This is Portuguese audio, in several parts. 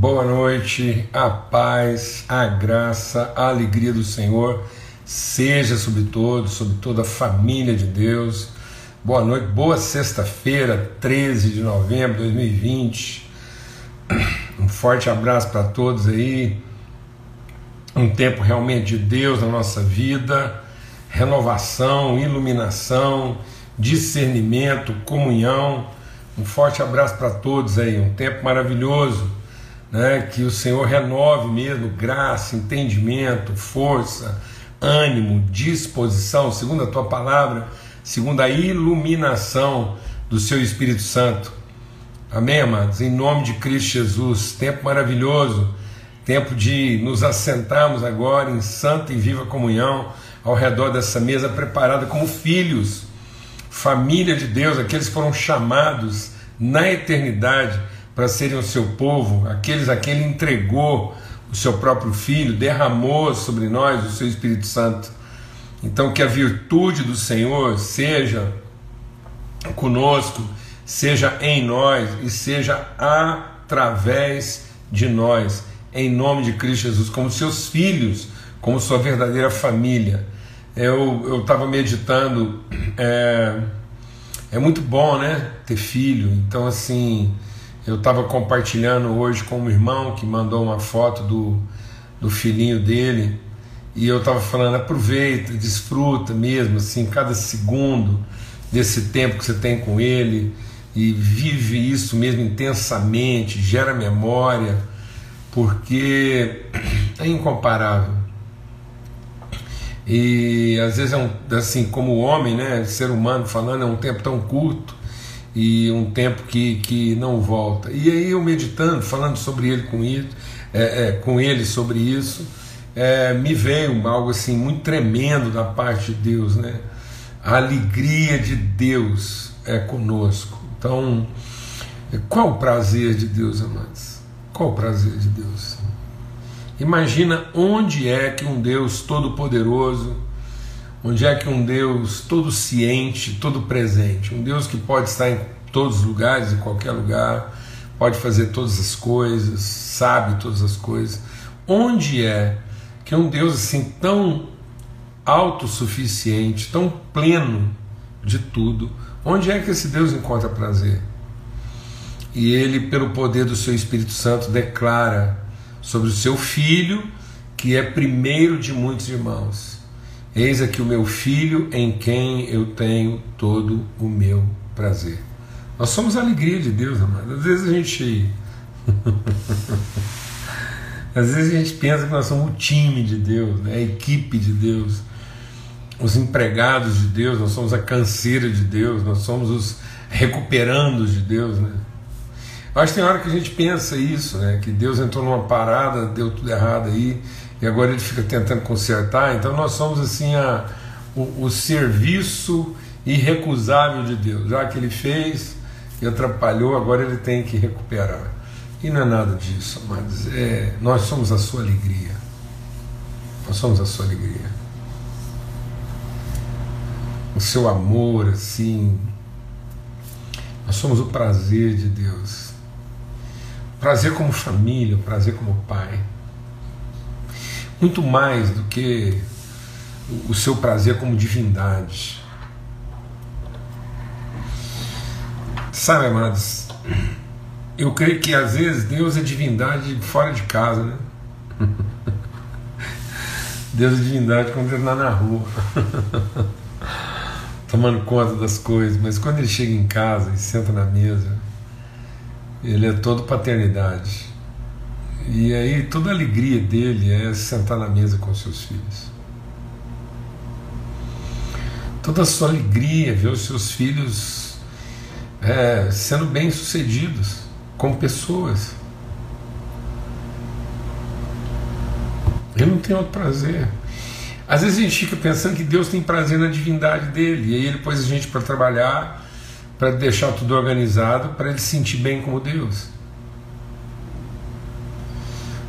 Boa noite, a paz, a graça, a alegria do Senhor seja sobre todos, sobre toda a família de Deus. Boa noite, boa sexta-feira, 13 de novembro de 2020. Um forte abraço para todos aí. Um tempo realmente de Deus na nossa vida, renovação, iluminação, discernimento, comunhão. Um forte abraço para todos aí, um tempo maravilhoso né? que o Senhor renove mesmo graça, entendimento, força, ânimo, disposição, segundo a tua palavra, segundo a iluminação do seu Espírito Santo. Amém, amados? Em nome de Cristo Jesus, tempo maravilhoso, tempo de nos assentarmos agora em santa e viva comunhão ao redor dessa mesa preparada como filhos, família de Deus, aqueles que foram chamados na eternidade para serem o seu povo, aqueles a quem ele entregou o seu próprio Filho, derramou sobre nós o seu Espírito Santo. Então, que a virtude do Senhor seja conosco, seja em nós e seja através de nós, em nome de Cristo Jesus, como seus filhos, como sua verdadeira família. Eu estava meditando, é, é muito bom, né, ter filho. Então, assim, eu estava compartilhando hoje com um irmão que mandou uma foto do, do filhinho dele. E eu estava falando, aproveita, desfruta mesmo, assim, cada segundo desse tempo que você tem com ele. E vive isso mesmo intensamente, gera memória, porque é incomparável. E às vezes é um, assim, como homem, né, ser humano falando, é um tempo tão curto e um tempo que, que não volta. E aí eu meditando, falando sobre ele com isso, é, é, com ele sobre isso, é, me veio algo assim muito tremendo da parte de Deus, né? A alegria de Deus é conosco. Então, qual o prazer de Deus, amados? Qual o prazer de Deus? Imagina onde é que um Deus todo-poderoso, onde é que um Deus todo ciente, todo presente, um Deus que pode estar em todos os lugares, em qualquer lugar, pode fazer todas as coisas, sabe todas as coisas, onde é que um Deus assim tão autossuficiente, tão pleno de tudo, onde é que esse Deus encontra prazer? E ele, pelo poder do seu Espírito Santo, declara sobre o seu filho, que é primeiro de muitos irmãos Eis aqui o meu filho em quem eu tenho todo o meu prazer. Nós somos a alegria de Deus, amado. Às vezes a gente. Às vezes a gente pensa que nós somos o time de Deus, né? a equipe de Deus, os empregados de Deus, nós somos a canseira de Deus, nós somos os recuperandos de Deus. Né? Eu acho que tem hora que a gente pensa isso, né? que Deus entrou numa parada, deu tudo errado aí, e agora ele fica tentando consertar. Então nós somos assim a, o, o serviço irrecusável de Deus. Já que ele fez e atrapalhou, agora ele tem que recuperar. E não é nada disso, mas é, nós somos a sua alegria. Nós somos a sua alegria. O seu amor, assim. Nós somos o prazer de Deus. Prazer como família, prazer como pai muito mais do que o seu prazer como divindade. Sabe, amados, eu creio que às vezes Deus é divindade fora de casa, né? Deus é divindade quando ele está na rua, tomando conta das coisas, mas quando ele chega em casa e senta na mesa, ele é todo paternidade. E aí toda a alegria dele é sentar na mesa com seus filhos. Toda a sua alegria é ver os seus filhos é, sendo bem-sucedidos como pessoas. Ele não tem outro prazer. Às vezes a gente fica pensando que Deus tem prazer na divindade dele, e aí ele pôs a gente para trabalhar, para deixar tudo organizado, para ele se sentir bem como Deus.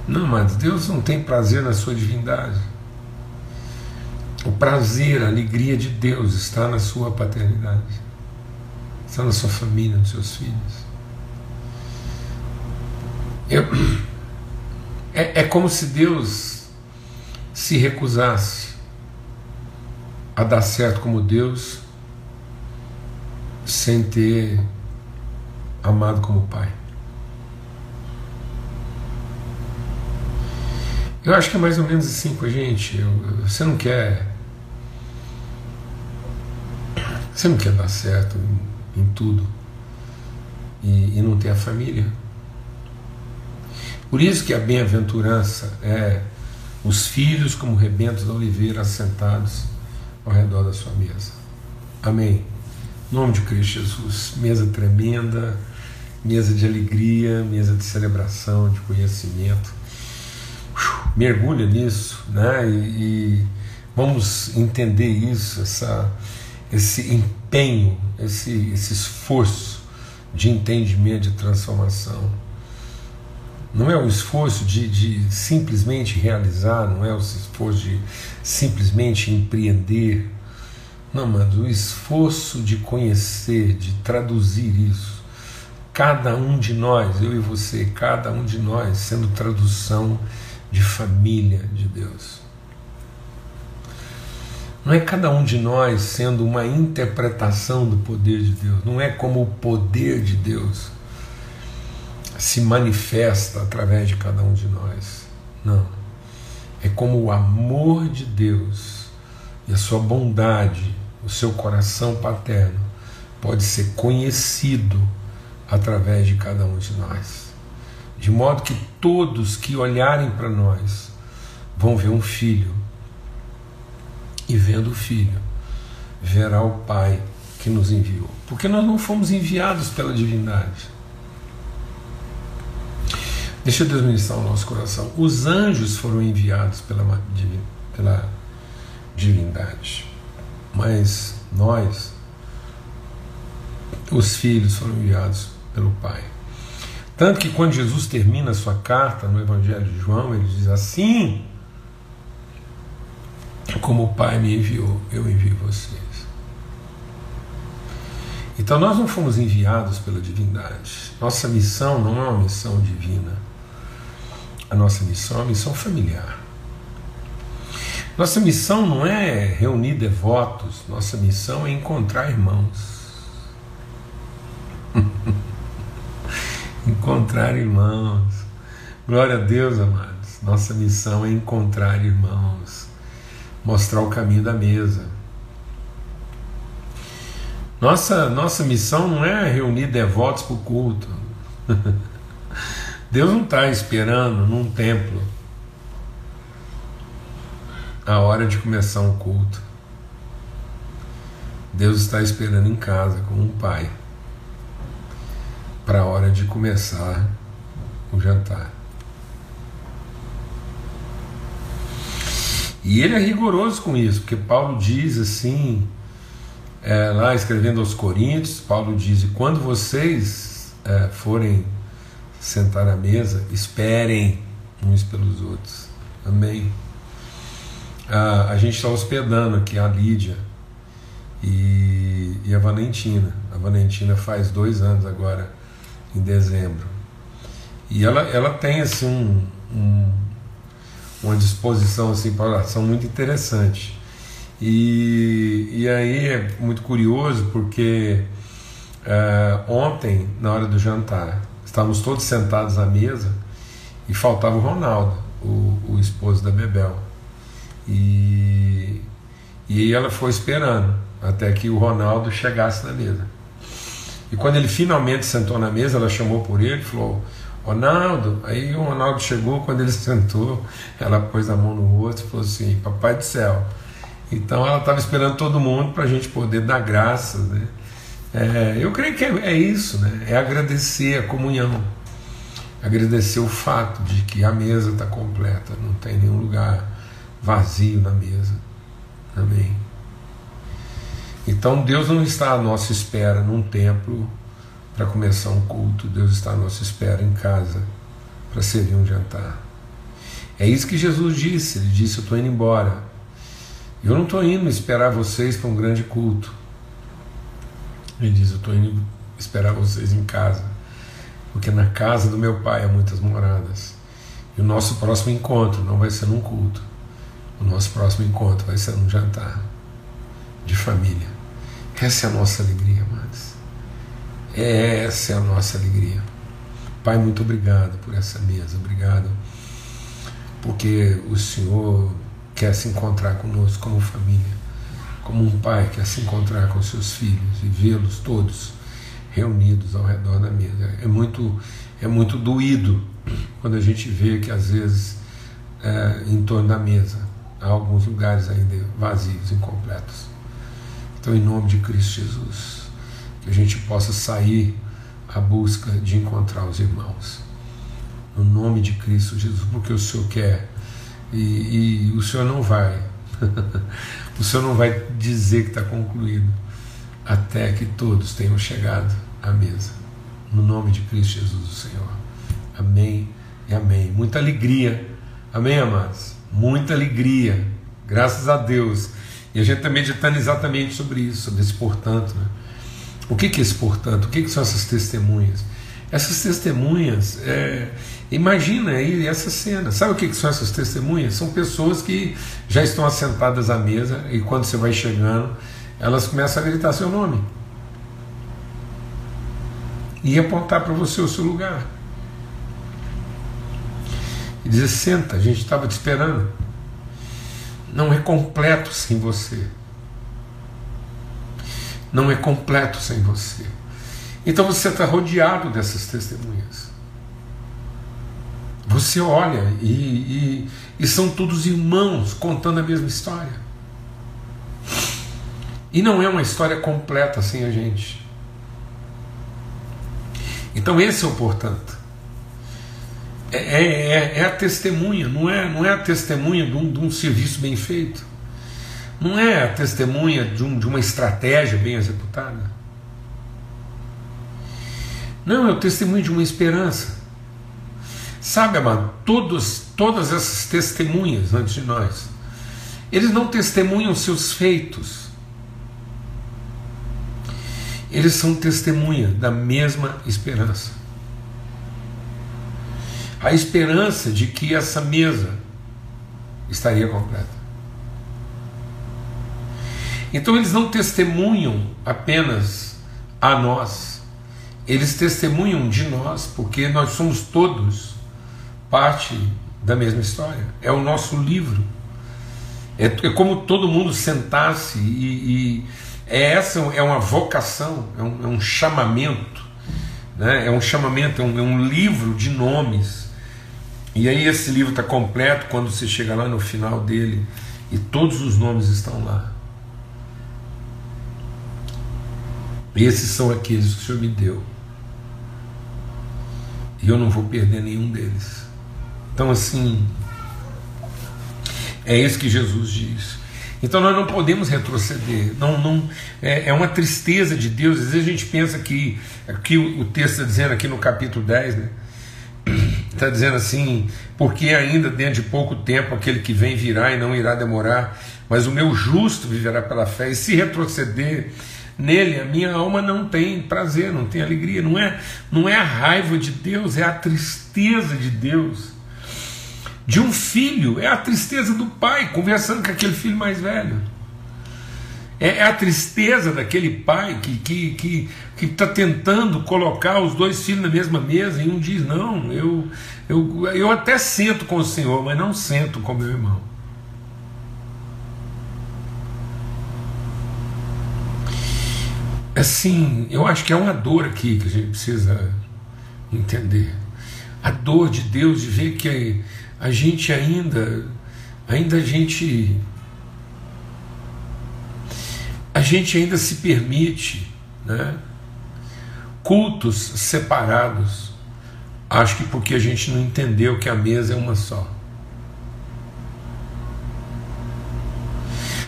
Não, mas Deus não tem prazer na sua divindade. O prazer, a alegria de Deus está na sua paternidade, está na sua família, nos seus filhos. Eu, É, é como se Deus se recusasse a dar certo como Deus sem ter amado como Pai. Eu acho que é mais ou menos assim com a gente. Você não quer. Você não quer dar certo em, em tudo e, e não ter a família. Por isso que a bem-aventurança é os filhos como rebentos da oliveira assentados ao redor da sua mesa. Amém. Em nome de Cristo Jesus. Mesa tremenda, mesa de alegria, mesa de celebração, de conhecimento. Mergulha nisso, né? E, e vamos entender isso, essa, esse empenho, esse, esse esforço de entendimento, de transformação não é o esforço de, de simplesmente realizar, não é o esforço de simplesmente empreender. Não, mas o esforço de conhecer, de traduzir isso. Cada um de nós, eu e você, cada um de nós, sendo tradução de família de Deus. Não é cada um de nós sendo uma interpretação do poder de Deus, não é como o poder de Deus se manifesta através de cada um de nós. Não. É como o amor de Deus e a sua bondade, o seu coração paterno, pode ser conhecido através de cada um de nós. De modo que todos que olharem para nós vão ver um filho, e vendo o filho, verá o Pai que nos enviou. Porque nós não fomos enviados pela divindade Deixa Deus ministrar o nosso coração. Os anjos foram enviados pela, pela divindade, mas nós, os filhos, foram enviados pelo Pai. Tanto que quando Jesus termina a sua carta no Evangelho de João, ele diz assim: Como o Pai me enviou, eu envio vocês. Então nós não fomos enviados pela divindade. Nossa missão não é uma missão divina a nossa missão é uma missão familiar. Nossa missão não é reunir devotos, nossa missão é encontrar irmãos. Encontrar irmãos. Glória a Deus, amados. Nossa missão é encontrar irmãos, mostrar o caminho da mesa. Nossa, nossa missão não é reunir devotos para o culto. Deus não está esperando num templo a hora de começar um culto. Deus está esperando em casa com um pai para a hora de começar o jantar. E ele é rigoroso com isso, porque Paulo diz assim, é, lá escrevendo aos Coríntios, Paulo diz: quando vocês é, forem sentar à mesa, esperem uns pelos outros. Amém. Ah, a gente está hospedando aqui a Lídia e, e, a Valentina. A Valentina faz dois anos agora, em dezembro. E ela, ela tem assim um, um, uma disposição assim, para oração muito interessante. E, e aí é muito curioso porque ah, ontem, na hora do jantar, Estávamos todos sentados à mesa e faltava o Ronaldo, o, o esposo da Bebel. E, e ela foi esperando até que o Ronaldo chegasse na mesa. E quando ele finalmente sentou na mesa, ela chamou por ele e falou: Ronaldo. Aí o Ronaldo chegou, quando ele sentou, ela pôs a mão no outro e falou assim: Papai do céu. Então ela estava esperando todo mundo para a gente poder dar graças, né? É, eu creio que é, é, isso, né? é agradecer a comunhão, agradecer o fato de que a mesa está completa, não tem nenhum lugar vazio na mesa. Amém. Então Deus não está à nossa espera num templo para começar um culto, Deus está à nossa espera em casa para servir um jantar. É isso que Jesus disse, ele disse: Eu estou indo embora. Eu não estou indo esperar vocês para um grande culto. Ele diz: Eu estou indo esperar vocês em casa, porque na casa do meu pai há muitas moradas. E o nosso próximo encontro não vai ser num culto. O nosso próximo encontro vai ser num jantar de família. Essa é a nossa alegria, amados. Essa é a nossa alegria. Pai, muito obrigado por essa mesa. Obrigado porque o Senhor quer se encontrar conosco como família, como um pai quer se encontrar com seus filhos e vê-los todos reunidos ao redor da mesa. É muito, é muito doído quando a gente vê que às vezes é, em torno da mesa há alguns lugares ainda vazios, incompletos. Então, em nome de Cristo Jesus, que a gente possa sair à busca de encontrar os irmãos. No nome de Cristo Jesus, porque o Senhor quer e, e o Senhor não vai. o Senhor não vai dizer que está concluído até que todos tenham chegado à mesa. No nome de Cristo Jesus, o Senhor. Amém e amém. Muita alegria. Amém, amados? Muita alegria. Graças a Deus. E a gente está meditando exatamente sobre isso, sobre esse portanto. Né? O que, que é esse portanto? O que, que são essas testemunhas? Essas testemunhas, é, imagina aí essa cena. Sabe o que, que são essas testemunhas? São pessoas que já estão assentadas à mesa e quando você vai chegando, elas começam a gritar seu nome e apontar para você o seu lugar. E dizer: senta, a gente estava te esperando. Não é completo sem você. Não é completo sem você. Então você está rodeado dessas testemunhas. Você olha e, e, e são todos irmãos contando a mesma história. E não é uma história completa sem a gente. Então esse é o portanto. É, é, é, é, a testemunha, não é, não é a testemunha de um, de um, serviço bem feito, não é a testemunha de, um, de uma estratégia bem executada. Não, é o testemunho de uma esperança. Sabe, amado, todos, todas essas testemunhas antes de nós, eles não testemunham seus feitos, eles são testemunha da mesma esperança. A esperança de que essa mesa estaria completa. Então eles não testemunham apenas a nós, eles testemunham de nós, porque nós somos todos parte da mesma história. É o nosso livro. É, é como todo mundo sentasse e, e é essa é uma vocação, é um, é um chamamento, né? é um chamamento, é um, é um livro de nomes. E aí esse livro está completo quando você chega lá no final dele e todos os nomes estão lá. Esses são aqueles que o Senhor me deu. E eu não vou perder nenhum deles. Então, assim, é isso que Jesus diz. Então nós não podemos retroceder. Não, não, é, é uma tristeza de Deus. Às vezes a gente pensa que, o, o texto está dizendo aqui no capítulo 10, né? Está dizendo assim, porque ainda dentro de pouco tempo aquele que vem virá e não irá demorar, mas o meu justo viverá pela fé, e se retroceder nele, a minha alma não tem prazer, não tem alegria, não é, não é a raiva de Deus, é a tristeza de Deus. De um filho, é a tristeza do pai conversando com aquele filho mais velho. É, é a tristeza daquele pai que está que, que, que tá tentando colocar os dois filhos na mesma mesa e um diz: Não, eu, eu, eu até sento com o Senhor, mas não sento com meu irmão. Assim, eu acho que é uma dor aqui que a gente precisa entender. A dor de Deus de ver que a gente ainda, ainda a gente, gente ainda se permite, né? Cultos separados. Acho que porque a gente não entendeu que a mesa é uma só.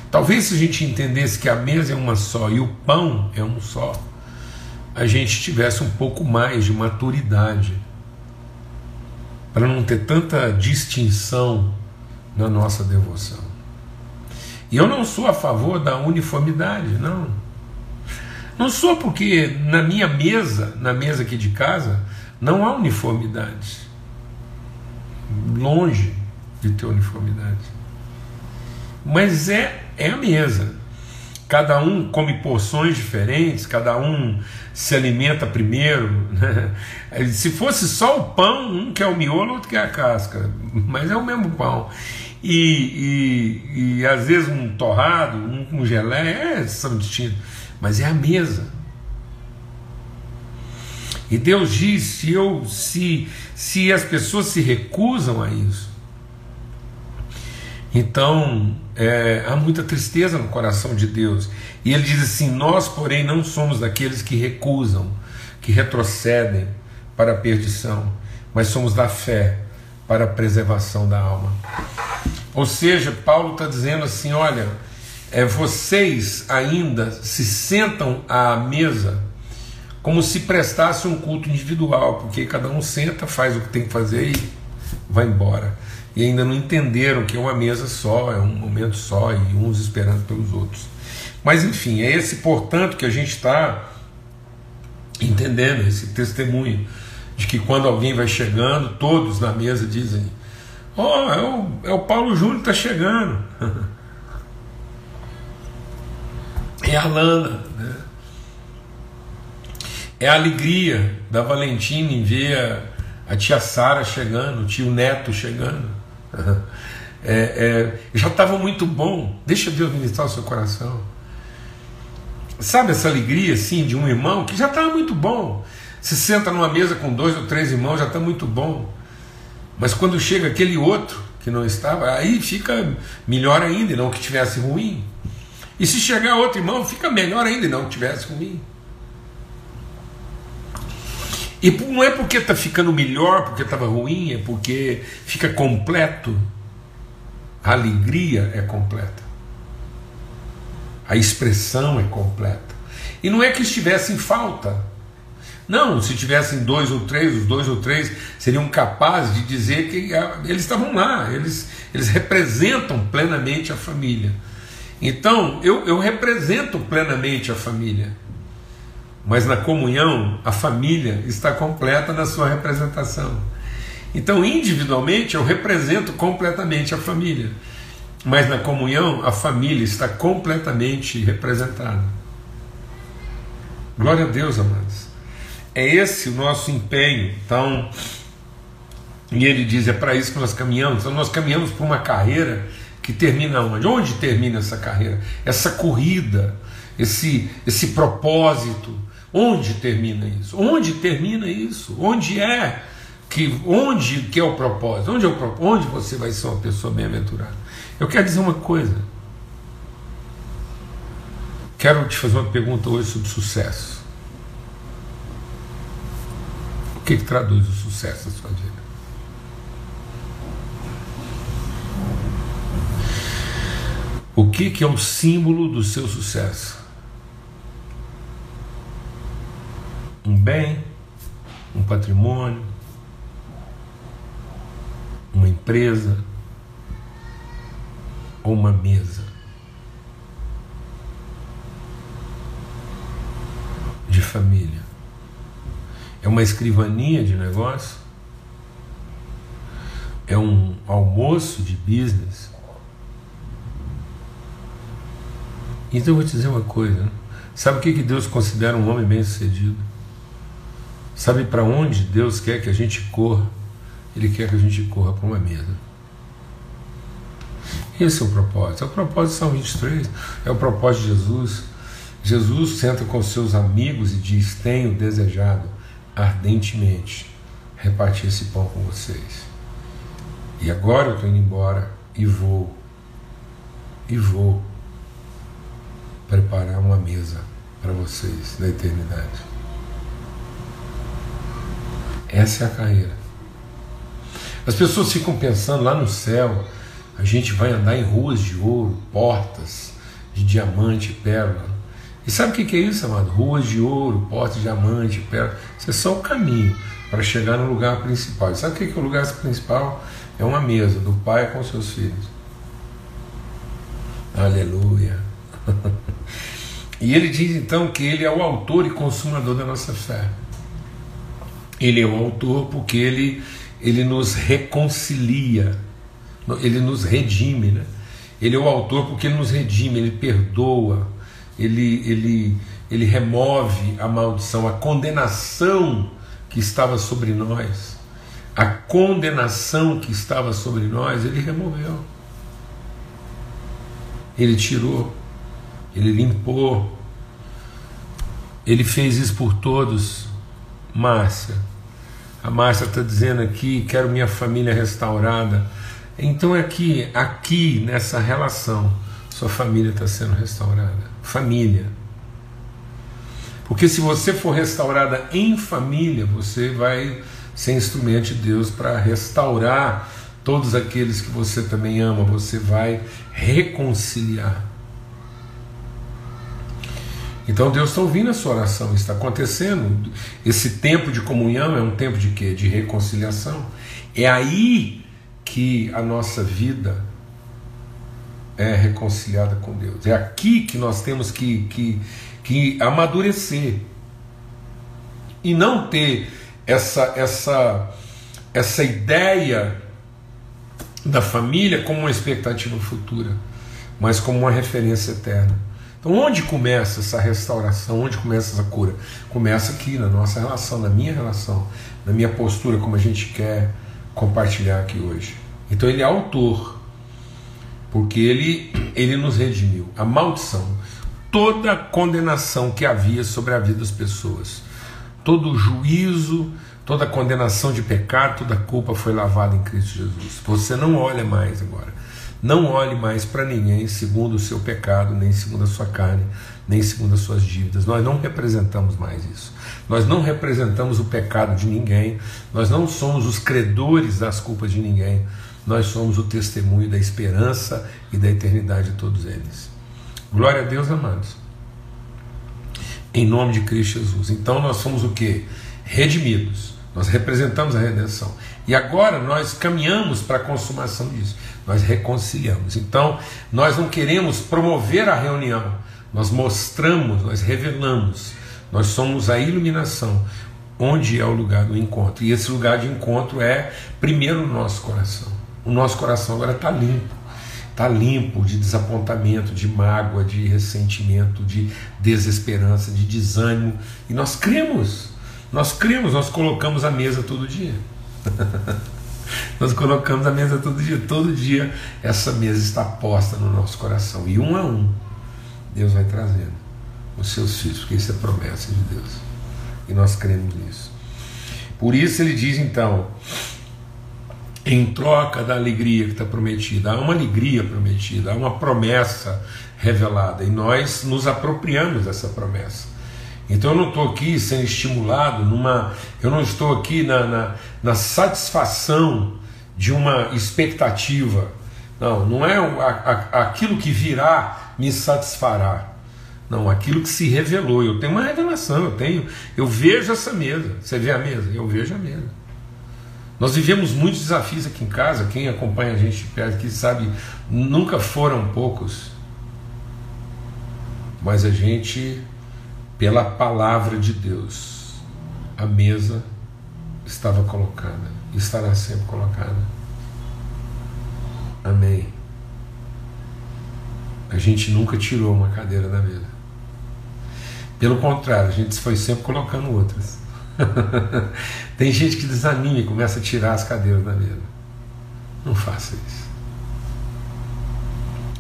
Talvez se a gente entendesse que a mesa é uma só e o pão é um só, a gente tivesse um pouco mais de maturidade para não ter tanta distinção na nossa devoção. E eu não sou a favor da uniformidade, não. Não sou porque na minha mesa, na mesa aqui de casa, não há uniformidade. longe de ter uniformidade. Mas é, é a mesa. Cada um come porções diferentes, cada um se alimenta primeiro. Né? Se fosse só o pão, um quer o miolo, outro quer a casca, mas é o mesmo pão. E, e, e às vezes um torrado, um com é, são distintos, mas é a mesa. E Deus diz: se, eu, se, se as pessoas se recusam a isso, então é, há muita tristeza no coração de Deus. E ele diz assim: Nós, porém, não somos daqueles que recusam, que retrocedem para a perdição, mas somos da fé para a preservação da alma. Ou seja, Paulo está dizendo assim: olha, é, vocês ainda se sentam à mesa como se prestasse um culto individual, porque cada um senta, faz o que tem que fazer e vai embora. E ainda não entenderam que é uma mesa só, é um momento só, e uns esperando pelos outros. Mas enfim, é esse, portanto, que a gente está entendendo, esse testemunho, de que quando alguém vai chegando, todos na mesa dizem: Ó, oh, é, o, é o Paulo Júnior que está chegando. é a Lana, né? É a alegria da Valentina em ver a, a tia Sara chegando, o tio Neto chegando. É, é, já estava muito bom. Deixa Deus ministrar o seu coração. Sabe essa alegria assim de um irmão que já estava muito bom. Se senta numa mesa com dois ou três irmãos, já está muito bom. Mas quando chega aquele outro que não estava, aí fica melhor ainda, não que tivesse ruim. E se chegar outro irmão, fica melhor ainda, não que tivesse ruim. E não é porque está ficando melhor, porque estava ruim, é porque fica completo. A alegria é completa. A expressão é completa. E não é que estivesse em falta. Não, se tivessem dois ou três, os dois ou três seriam capazes de dizer que ah, eles estavam lá, eles, eles representam plenamente a família. Então, eu, eu represento plenamente a família. Mas na comunhão, a família está completa na sua representação. Então, individualmente, eu represento completamente a família. Mas na comunhão, a família está completamente representada. Glória a Deus, amados. É esse o nosso empenho. Então, e ele diz: é para isso que nós caminhamos. Então, nós caminhamos para uma carreira que termina onde? Onde termina essa carreira? Essa corrida, esse, esse propósito Onde termina isso? Onde termina isso? Onde é que onde que é o propósito? Onde é o propósito? Onde você vai ser uma pessoa bem-aventurada? Eu quero dizer uma coisa. Quero te fazer uma pergunta hoje sobre sucesso. O que, que traduz o sucesso na sua vida? O que, que é o símbolo do seu sucesso? um bem, um patrimônio, uma empresa ou uma mesa de família. É uma escrivaninha de negócio? É um almoço de business? Então eu vou te dizer uma coisa. Né? Sabe o que Deus considera um homem bem-sucedido? Sabe para onde Deus quer que a gente corra? Ele quer que a gente corra para uma mesa. Esse é o propósito. É o propósito de São 23. É o propósito de Jesus. Jesus senta com seus amigos e diz: Tenho desejado ardentemente repartir esse pão com vocês. E agora eu estou indo embora e vou, e vou preparar uma mesa para vocês na eternidade. Essa é a carreira. As pessoas ficam pensando lá no céu, a gente vai andar em ruas de ouro, portas de diamante pérola. E sabe o que é isso, amado? Ruas de ouro, portas de diamante pérola. Isso é só o caminho para chegar no lugar principal. E sabe o que é o lugar principal? É uma mesa do pai com seus filhos. Aleluia. e ele diz então que ele é o autor e consumador da nossa fé. Ele é o autor porque ele, ele nos reconcilia, ele nos redime, né? Ele é o autor porque ele nos redime, ele perdoa, ele, ele, ele remove a maldição, a condenação que estava sobre nós, a condenação que estava sobre nós, ele removeu. Ele tirou, ele limpou, ele fez isso por todos. Márcia, a Márcia está dizendo aqui: quero minha família restaurada. Então, aqui, aqui nessa relação, sua família está sendo restaurada. Família. Porque se você for restaurada em família, você vai ser instrumento de Deus para restaurar todos aqueles que você também ama, você vai reconciliar. Então Deus está ouvindo a sua oração, está acontecendo. Esse tempo de comunhão é um tempo de quê? De reconciliação. É aí que a nossa vida é reconciliada com Deus. É aqui que nós temos que, que, que amadurecer e não ter essa, essa, essa ideia da família como uma expectativa futura, mas como uma referência eterna. Então, onde começa essa restauração? Onde começa essa cura? Começa aqui, na nossa relação, na minha relação, na minha postura, como a gente quer compartilhar aqui hoje. Então, ele é autor, porque ele, ele nos redimiu. A maldição, toda a condenação que havia sobre a vida das pessoas, todo o juízo, toda a condenação de pecado, toda a culpa foi lavada em Cristo Jesus. Você não olha mais agora. Não olhe mais para ninguém segundo o seu pecado, nem segundo a sua carne, nem segundo as suas dívidas. Nós não representamos mais isso. Nós não representamos o pecado de ninguém. Nós não somos os credores das culpas de ninguém. Nós somos o testemunho da esperança e da eternidade de todos eles. Glória a Deus, amados. Em nome de Cristo Jesus. Então nós somos o que? Redimidos. Nós representamos a redenção. E agora nós caminhamos para a consumação disso nós reconciliamos. Então, nós não queremos promover a reunião, nós mostramos, nós revelamos, nós somos a iluminação, onde é o lugar do encontro. E esse lugar de encontro é, primeiro, o nosso coração. O nosso coração agora está limpo. Está limpo de desapontamento, de mágoa, de ressentimento, de desesperança, de desânimo. E nós cremos, nós cremos, nós colocamos a mesa todo dia. Nós colocamos a mesa todo dia. Todo dia essa mesa está posta no nosso coração. E um a um, Deus vai trazendo os seus filhos, porque isso é promessa de Deus. E nós cremos nisso. Por isso ele diz então, em troca da alegria que está prometida, há uma alegria prometida, há uma promessa revelada, e nós nos apropriamos dessa promessa. Então eu não estou aqui sendo estimulado numa. Eu não estou aqui na, na, na satisfação de uma expectativa. Não, não é a, a, aquilo que virá me satisfará. Não, aquilo que se revelou. Eu tenho uma revelação, eu tenho, eu vejo essa mesa. Você vê a mesa? Eu vejo a mesa. Nós vivemos muitos desafios aqui em casa, quem acompanha a gente de perto aqui sabe, nunca foram poucos. Mas a gente pela palavra de Deus, a mesa estava colocada, estará sempre colocada. Amém. A gente nunca tirou uma cadeira da mesa. Pelo contrário, a gente foi sempre colocando outras. Tem gente que desanima e começa a tirar as cadeiras da mesa. Não faça isso.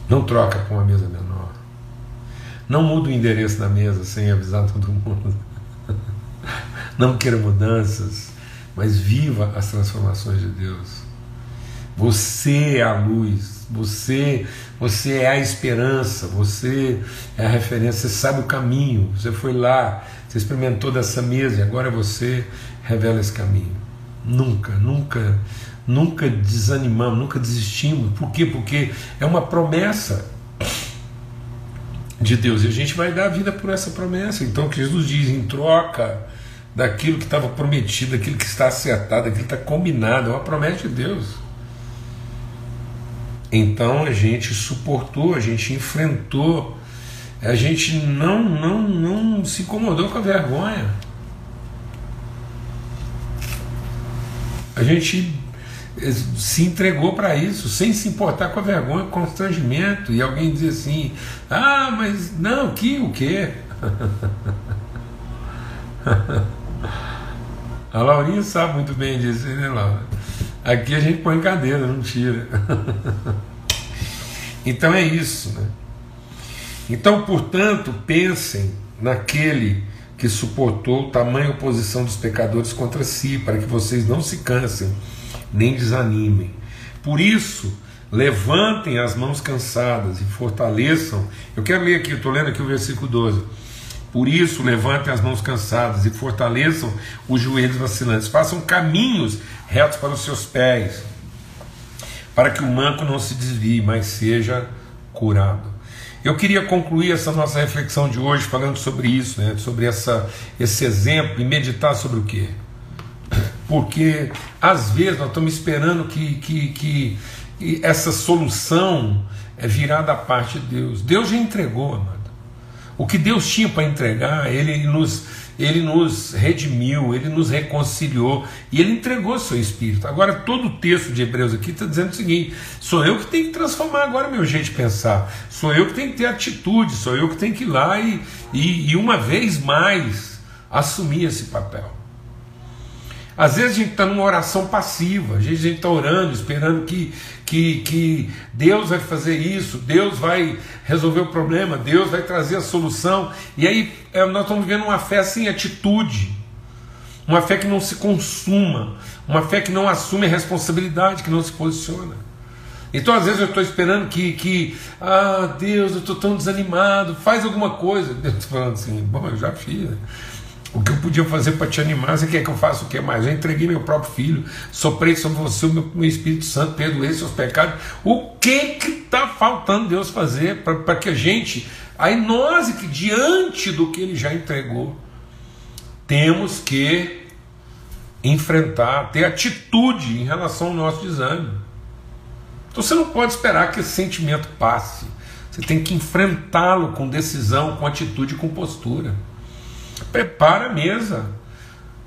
Não troca com uma mesa menor. Não muda o endereço da mesa sem avisar todo mundo. Não queira mudanças, mas viva as transformações de Deus. Você é a luz, você, você é a esperança, você é a referência, você sabe o caminho, você foi lá, você experimentou dessa mesa e agora você revela esse caminho. Nunca, nunca, nunca desanimamos, nunca desistimos. Por quê? Porque é uma promessa de Deus. E a gente vai dar a vida por essa promessa. Então, que Jesus diz, em troca daquilo que estava prometido, daquilo que está acertado, daquilo que está combinado, é uma promessa de Deus. Então a gente suportou, a gente enfrentou, a gente não, não, não se incomodou com a vergonha. A gente eh, se entregou para isso, sem se importar com a vergonha, com o constrangimento, e alguém diz assim: ah, mas não, que o quê? a Laurinha sabe muito bem disso, né, Laura? Aqui a gente põe cadeira, não tira. então é isso, né? Então, portanto, pensem naquele que suportou tamanha oposição dos pecadores contra si, para que vocês não se cansem nem desanimem. Por isso, levantem as mãos cansadas e fortaleçam. Eu quero ler aqui, estou lendo aqui o versículo 12. Por isso, levantem as mãos cansadas e fortaleçam os joelhos vacilantes. Façam caminhos retos para os seus pés, para que o manco não se desvie, mas seja curado. Eu queria concluir essa nossa reflexão de hoje falando sobre isso, né, sobre essa, esse exemplo e meditar sobre o quê? Porque às vezes nós estamos esperando que, que, que essa solução é virá da parte de Deus. Deus já entregou, amado. O que Deus tinha para entregar, Ele nos ele nos redimiu, ele nos reconciliou e ele entregou seu espírito. Agora, todo o texto de Hebreus aqui está dizendo o seguinte: sou eu que tenho que transformar agora meu jeito de pensar, sou eu que tenho que ter atitude, sou eu que tenho que ir lá e, e, e uma vez mais assumir esse papel. Às vezes a gente está numa oração passiva, às vezes a gente está orando, esperando que, que, que Deus vai fazer isso, Deus vai resolver o problema, Deus vai trazer a solução. E aí é, nós estamos vivendo uma fé sem atitude, uma fé que não se consuma, uma fé que não assume a responsabilidade, que não se posiciona. Então, às vezes, eu estou esperando que, que, ah, Deus, eu estou tão desanimado, faz alguma coisa. Deus falando assim, bom, eu já fiz. O que eu podia fazer para te animar, você quer que eu faça o que mais? Eu entreguei meu próprio filho, soprei sobre você o meu, meu Espírito Santo, perdoei seus pecados. O que está faltando Deus fazer para que a gente, aí nós, que diante do que Ele já entregou, temos que enfrentar, ter atitude em relação ao nosso desânimo. Então você não pode esperar que esse sentimento passe. Você tem que enfrentá-lo com decisão, com atitude, com postura. Prepara a mesa,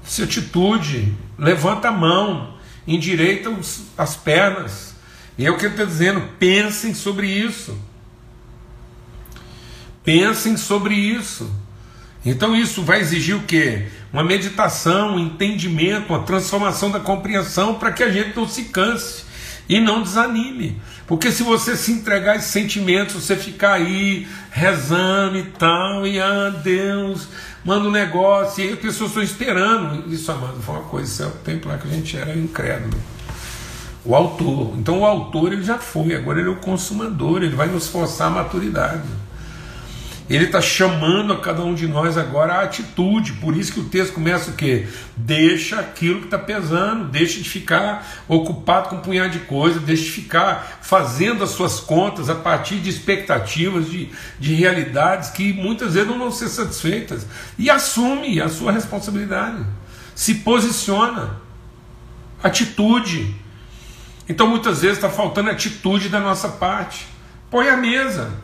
se atitude, levanta a mão, endireita as pernas. E é o que ele está dizendo, pensem sobre isso. Pensem sobre isso. Então isso vai exigir o quê? Uma meditação, um entendimento, uma transformação da compreensão para que a gente não se canse e não desanime. Porque se você se entregar a esses sentimentos, você ficar aí rezando e tal, e ah, Deus, manda um negócio, e as pessoas estão esperando. Isso, amado, foi uma coisa, isso é o tempo lá que a gente era incrédulo. O autor. Então o autor ele já foi, agora ele é o consumador, ele vai nos forçar a maturidade. Ele está chamando a cada um de nós agora a atitude. Por isso que o texto começa o quê? Deixa aquilo que está pesando, deixa de ficar ocupado com um punhado de coisa, deixa de ficar fazendo as suas contas a partir de expectativas, de, de realidades que muitas vezes não vão ser satisfeitas. E assume a sua responsabilidade. Se posiciona. Atitude. Então muitas vezes está faltando atitude da nossa parte. Põe a mesa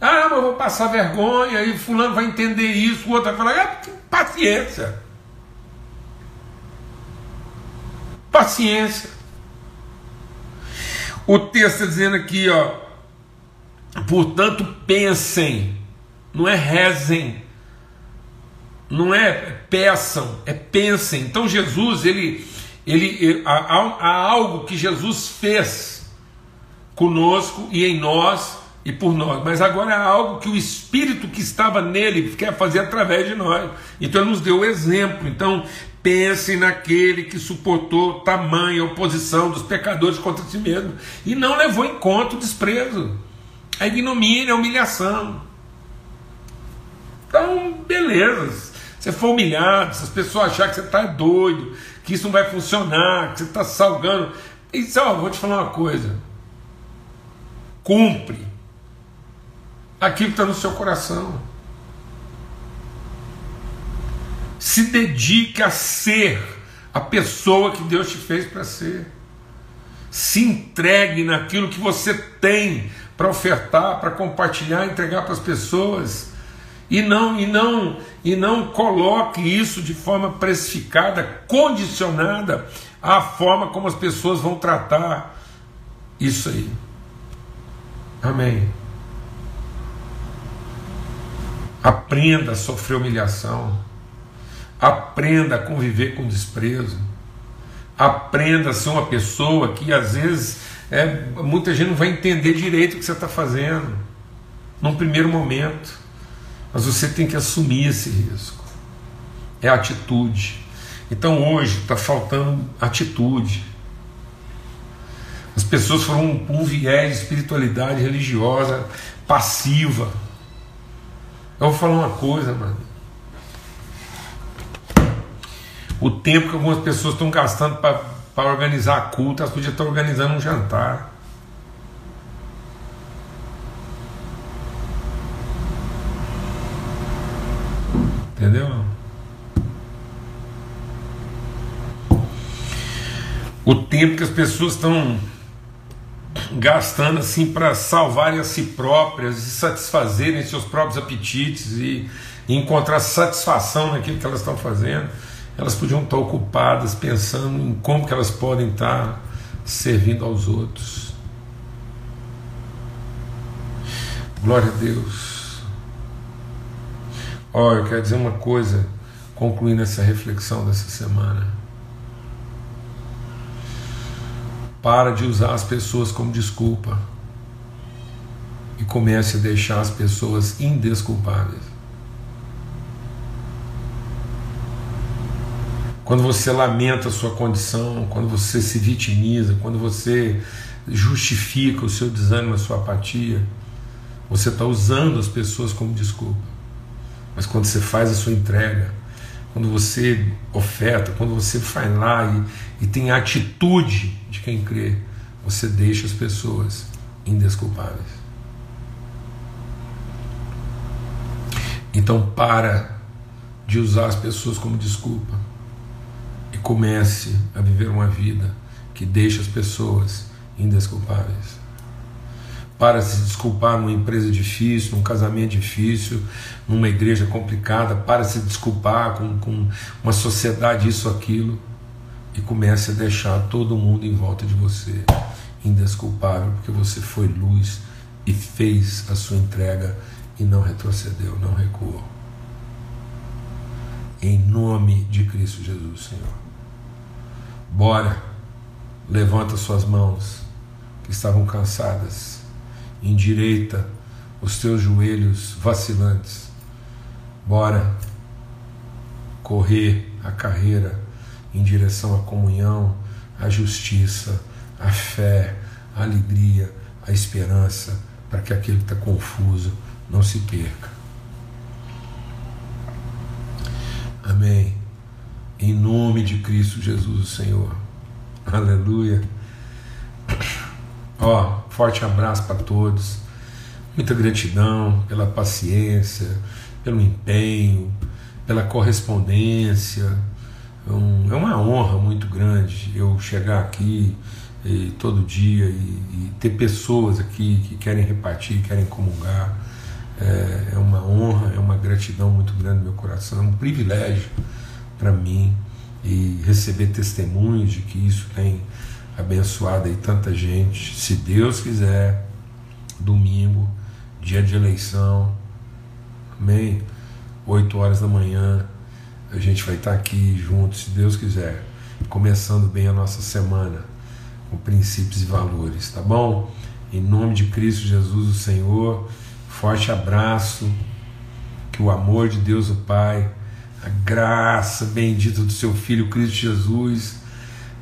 ah, mas eu vou passar vergonha, e fulano vai entender isso, o outro vai falar, ah, paciência. Paciência. O texto está dizendo aqui, ó, portanto pensem, não é rezem, não é peçam, é pensem. Então Jesus, ele, ele, há, há algo que Jesus fez conosco e em nós e por nós, mas agora é algo que o Espírito que estava nele quer fazer através de nós. Então ele nos deu o exemplo. Então pense naquele que suportou tamanha oposição dos pecadores contra si mesmo e não levou em conta o desprezo, a ignomínia, a humilhação. Então, beleza. Você for humilhado, se as pessoas acharem que você está doido, que isso não vai funcionar, que você está salgando. Então, vou te falar uma coisa. Cumpre aquilo que está no seu coração. Se dedique a ser a pessoa que Deus te fez para ser. Se entregue naquilo que você tem para ofertar, para compartilhar, entregar para as pessoas. E não, e não, e não coloque isso de forma precificada, condicionada à forma como as pessoas vão tratar isso aí. Amém. Aprenda a sofrer humilhação. Aprenda a conviver com desprezo. Aprenda a ser uma pessoa que às vezes é, muita gente não vai entender direito o que você está fazendo num primeiro momento. Mas você tem que assumir esse risco. É atitude. Então hoje está faltando atitude. As pessoas foram um, um viés de espiritualidade religiosa passiva. Eu vou falar uma coisa, mano. O tempo que algumas pessoas estão gastando para organizar culto, elas podiam estar organizando um jantar. Entendeu? O tempo que as pessoas estão gastando assim para salvarem a si próprias e satisfazerem seus próprios apetites e, encontrar satisfação naquilo que elas estão fazendo, elas podiam estar ocupadas pensando em como que elas podem estar servindo aos outros. Glória a Deus. Olha, eu quero dizer uma coisa, concluindo essa reflexão dessa semana. Para de usar as pessoas como desculpa e comece a deixar as pessoas indesculpáveis. Quando você lamenta a sua condição, quando você se vitimiza, quando você justifica o seu desânimo, a sua apatia, você está usando as pessoas como desculpa. Mas quando você faz a sua entrega, quando você oferta, quando você vai lá e, e tem a atitude de quem crê, você deixa as pessoas indesculpáveis. Então para de usar as pessoas como desculpa e comece a viver uma vida que deixa as pessoas indesculpáveis para se desculpar numa empresa difícil, num casamento difícil, numa igreja complicada, para se desculpar com, com uma sociedade, isso, aquilo, e comece a deixar todo mundo em volta de você indesculpável, porque você foi luz e fez a sua entrega e não retrocedeu, não recuou. Em nome de Cristo Jesus, Senhor. Bora, levanta suas mãos que estavam cansadas endireita os teus joelhos vacilantes. Bora correr a carreira em direção à comunhão, à justiça, à fé, à alegria, à esperança, para que aquele que está confuso não se perca. Amém. Em nome de Cristo Jesus, o Senhor. Aleluia. Ó, forte abraço para todos. Muita gratidão pela paciência, pelo empenho, pela correspondência. É, é uma honra muito grande eu chegar aqui e, todo dia e, e, ter pessoas aqui que querem repartir, querem comungar. É, é uma honra, é uma gratidão muito grande no meu coração, é um privilégio para mim e receber testemunhos de que isso tem abençoado aí tanta gente. Se Deus quiser, domingo, dia de eleição, amém? 8 horas da manhã, a gente vai estar aqui juntos, se Deus quiser, começando bem a nossa semana com princípios e valores, tá bom? Em nome de Cristo Jesus, o Senhor, forte abraço, que o amor de Deus, o Pai, a graça bendita do seu Filho Cristo Jesus,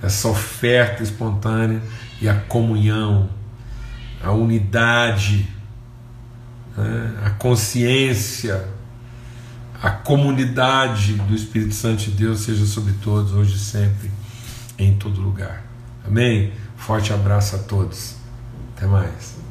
essa oferta espontânea e a comunhão, a unidade, né, a consciência, a comunidade do Espírito Santo de Deus seja sobre todos, hoje e sempre, em todo lugar. Amém? Forte abraço a todos. Até mais.